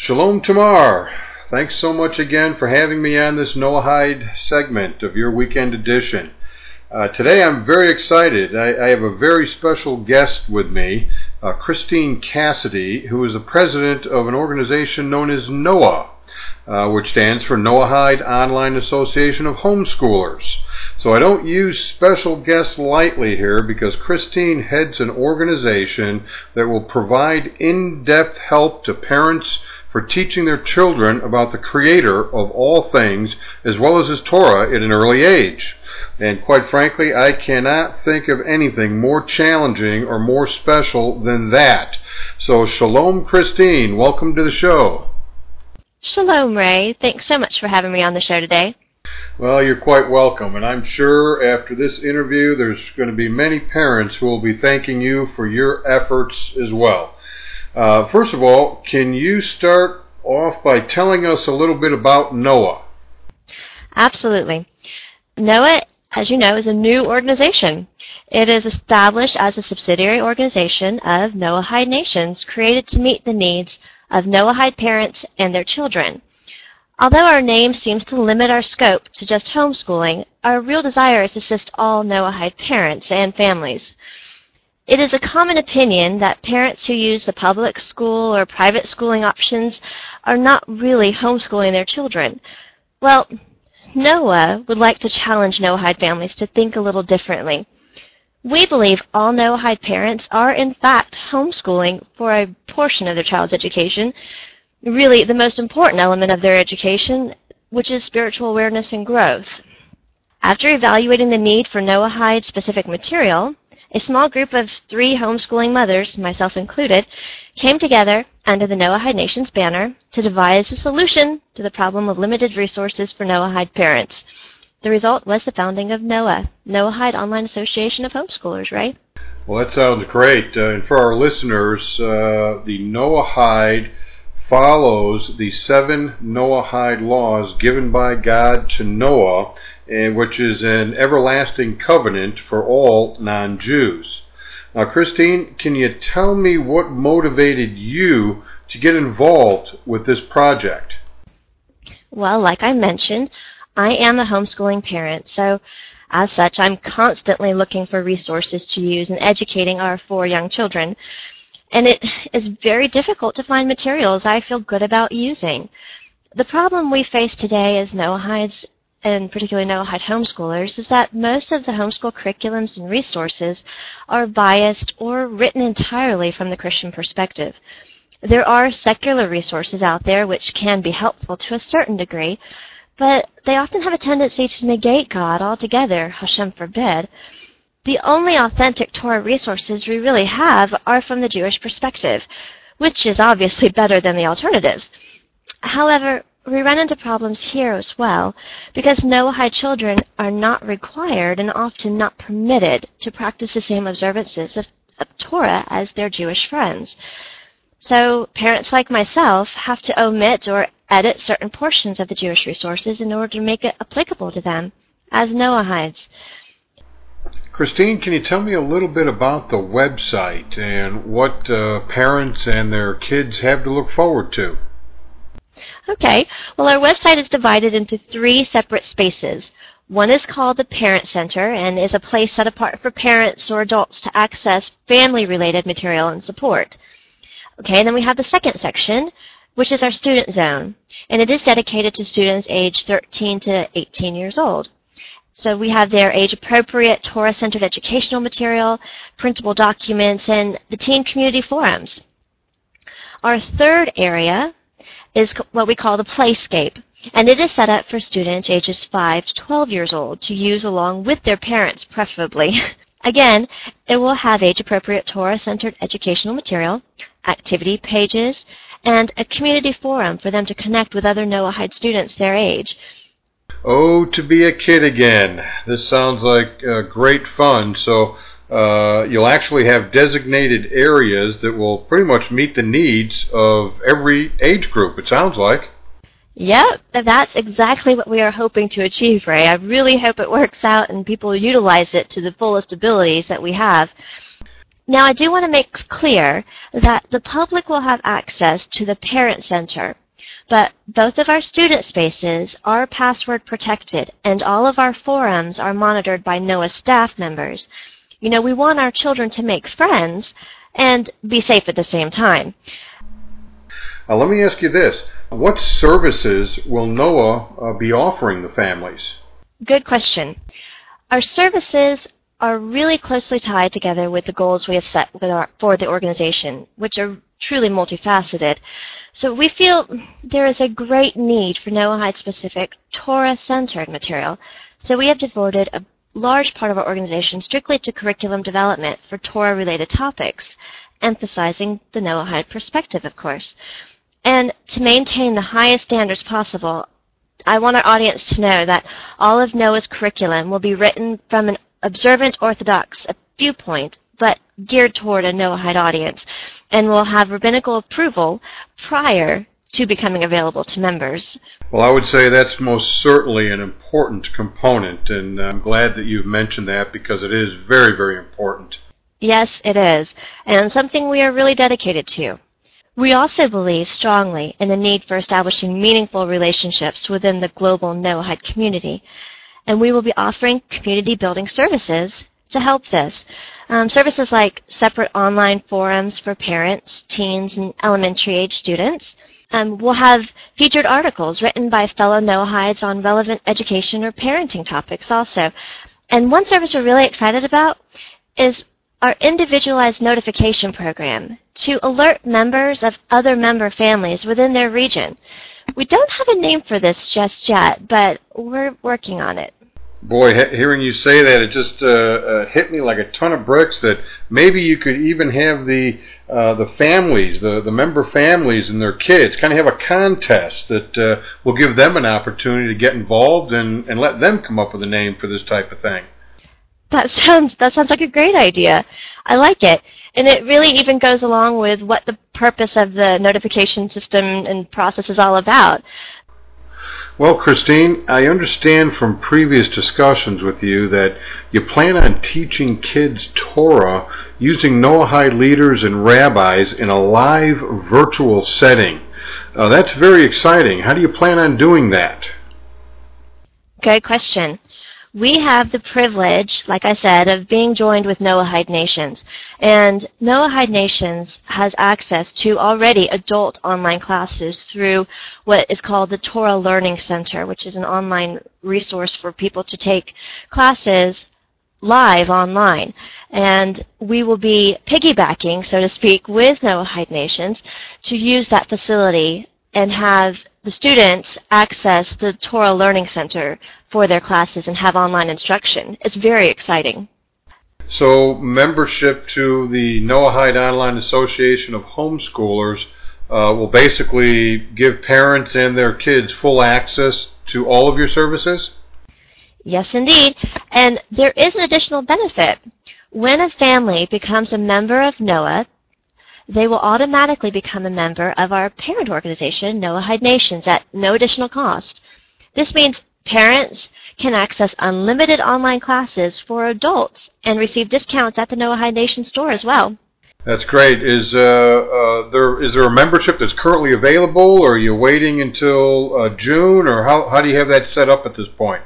Shalom Tamar. Thanks so much again for having me on this Noahide segment of your weekend edition. Uh, today I'm very excited. I, I, have a very special guest with me, uh, Christine Cassidy, who is the president of an organization known as NOAH, uh, which stands for Noahide Online Association of Homeschoolers. So I don't use special guests lightly here because Christine heads an organization that will provide in-depth help to parents for teaching their children about the Creator of all things as well as His Torah at an early age. And quite frankly, I cannot think of anything more challenging or more special than that. So, Shalom, Christine. Welcome to the show. Shalom, Ray. Thanks so much for having me on the show today. Well, you're quite welcome, and I'm sure after this interview there's going to be many parents who will be thanking you for your efforts as well. Uh, first of all, can you start off by telling us a little bit about NOAH? Absolutely. NOAH, as you know, is a new organization. It is established as a subsidiary organization of Noahide nations created to meet the needs of Noahide parents and their children. Although our name seems to limit our scope to just homeschooling, our real desire is to assist all Noahide parents and families. It is a common opinion that parents who use the public school or private schooling options are not really homeschooling their children. Well, Noah would like to challenge Noahide families to think a little differently. We believe all Noahide parents are in fact homeschooling for a portion of their child's education, really the most important element of their education, which is spiritual awareness and growth. After evaluating the need for Noahide specific material, a small group of three homeschooling mothers, myself included, came together under the Noahide Nations banner to devise a solution to the problem of limited resources for Noahide parents. The result was the founding of NOAH, Noahide Online Association of Homeschoolers, right? Well, that sounds great. Uh, and for our listeners, uh, the Noahide follows the seven Noahide laws given by God to Noah and which is an everlasting covenant for all non Jews. Now, Christine, can you tell me what motivated you to get involved with this project? Well, like I mentioned, I am a homeschooling parent, so as such, I'm constantly looking for resources to use in educating our four young children. And it is very difficult to find materials I feel good about using. The problem we face today as Noahides and particularly Noahide homeschoolers, is that most of the homeschool curriculums and resources are biased or written entirely from the Christian perspective. There are secular resources out there which can be helpful to a certain degree, but they often have a tendency to negate God altogether, Hashem forbid. The only authentic Torah resources we really have are from the Jewish perspective, which is obviously better than the alternatives. However, we run into problems here as well because Noahide children are not required and often not permitted to practice the same observances of, of Torah as their Jewish friends. So parents like myself have to omit or edit certain portions of the Jewish resources in order to make it applicable to them as Noahides. Christine, can you tell me a little bit about the website and what uh, parents and their kids have to look forward to? Okay, well, our website is divided into three separate spaces. One is called the Parent Center and is a place set apart for parents or adults to access family related material and support. Okay, and then we have the second section, which is our Student Zone, and it is dedicated to students aged 13 to 18 years old. So we have their age appropriate Torah centered educational material, printable documents, and the teen community forums. Our third area is what we call the Playscape, and it is set up for students ages 5 to 12 years old to use along with their parents, preferably. Again, it will have age-appropriate Torah-centered educational material, activity pages, and a community forum for them to connect with other Noahide students their age. Oh, to be a kid again. This sounds like uh, great fun. So uh, you'll actually have designated areas that will pretty much meet the needs of every age group, it sounds like. Yep, that's exactly what we are hoping to achieve, Ray. I really hope it works out and people utilize it to the fullest abilities that we have. Now, I do want to make clear that the public will have access to the Parent Center, but both of our student spaces are password protected, and all of our forums are monitored by NOAH staff members. You know, we want our children to make friends and be safe at the same time. Uh, let me ask you this. What services will NOAH uh, be offering the families? Good question. Our services are really closely tied together with the goals we have set our, for the organization, which are truly multifaceted. So we feel there is a great need for Noahide-specific Torah-centered material. So we have devoted a large part of our organization strictly to curriculum development for Torah-related topics, emphasizing the Noahide perspective, of course. And to maintain the highest standards possible, I want our audience to know that all of Noah's curriculum will be written from an observant Orthodox viewpoint, but geared toward a Noahide audience, and will have rabbinical approval prior to becoming available to members. Well, I would say that's most certainly an important component, and I'm glad that you've mentioned that because it is very, very important. Yes, it is, and something we are really dedicated to. We also believe strongly in the need for establishing meaningful relationships within the global Noahide community, and we will be offering community building services to help this. Um, services like separate online forums for parents, teens, and elementary age students. Um, we'll have featured articles written by fellow Noahides on relevant education or parenting topics also. And one service we're really excited about is our individualized notification program to alert members of other member families within their region. We don't have a name for this just yet, but we're working on it. Boy, hearing you say that, it just uh, uh, hit me like a ton of bricks. That maybe you could even have the uh, the families, the the member families and their kids, kind of have a contest that uh, will give them an opportunity to get involved and and let them come up with a name for this type of thing. That sounds that sounds like a great idea. I like it, and it really even goes along with what the purpose of the notification system and process is all about. Well, Christine, I understand from previous discussions with you that you plan on teaching kids Torah using Noahide leaders and rabbis in a live virtual setting. Uh, that's very exciting. How do you plan on doing that? Good question we have the privilege, like I said, of being joined with Noahide Nations. And Noahide Nations has access to already adult online classes through what is called the Torah Learning Center, which is an online resource for people to take classes live online. And we will be piggybacking, so to speak, with Noahide Nations to use that facility and have the students access the Torah Learning Center for their classes and have online instruction. It's very exciting. So, membership to the Noahide Online Association of Homeschoolers uh, will basically give parents and their kids full access to all of your services? Yes, indeed. And there is an additional benefit. When a family becomes a member of NOAH, they will automatically become a member of our parent organization, Noahide Nations, at no additional cost. This means parents can access unlimited online classes for adults and receive discounts at the Noahide Nation store as well. That's great. Is uh, uh, there is there a membership that's currently available, or are you waiting until uh, June, or how how do you have that set up at this point?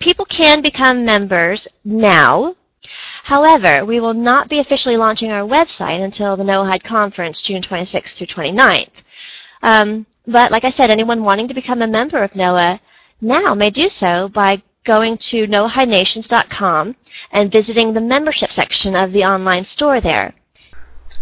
People can become members now However, we will not be officially launching our website until the Noahide Conference, June 26th through 29th. Um, but like I said, anyone wanting to become a member of NOAH now may do so by going to noahidenations.com and visiting the membership section of the online store there.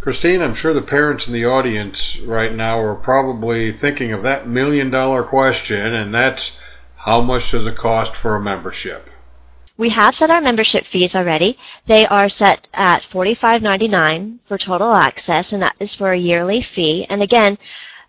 Christine, I'm sure the parents in the audience right now are probably thinking of that million dollar question, and that's how much does it cost for a membership? We have set our membership fees already. They are set at $45.99 for total access, and that is for a yearly fee. And again,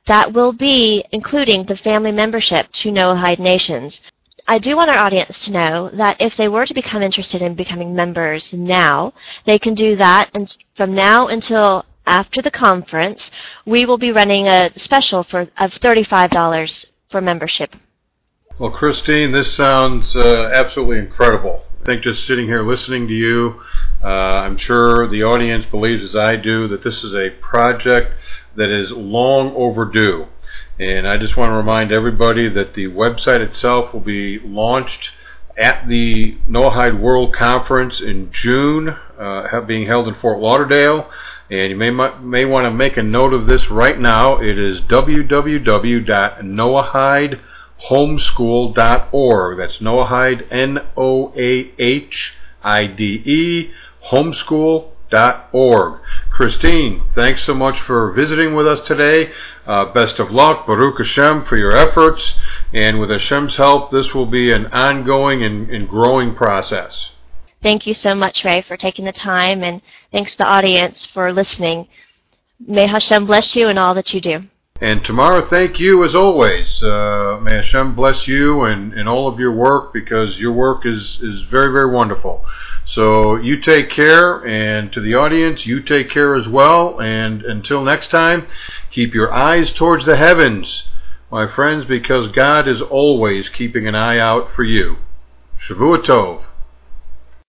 that will be including the family membership to Noahide Nations. I do want our audience to know that if they were to become interested in becoming members now, they can do that and from now until after the conference, we will be running a special for of $35 for membership well, Christine, this sounds uh, absolutely incredible. I think just sitting here listening to you, uh, I'm sure the audience believes as I do that this is a project that is long overdue. And I just want to remind everybody that the website itself will be launched at the Noahide World Conference in June, uh, being held in Fort Lauderdale. And you may may want to make a note of this right now. It is www.noahidehomeschool.org. That's Noahide, N-O-A-H-I-D-E, homeschool.org. Christine, thanks so much for visiting with us today. Uh, best of luck, Baruch Hashem, for your efforts. And with Hashem's help, this will be an ongoing and, and growing process. Thank you so much, Ray, for taking the time, and thanks to the audience for listening. May Hashem bless you in all that you do. And Tamara, thank you as always. Uh, may Hashem bless you and, and all of your work because your work is, is very, very wonderful. So you take care, and to the audience, you take care as well. And until next time, keep your eyes towards the heavens, my friends, because God is always keeping an eye out for you. Shavua Tov.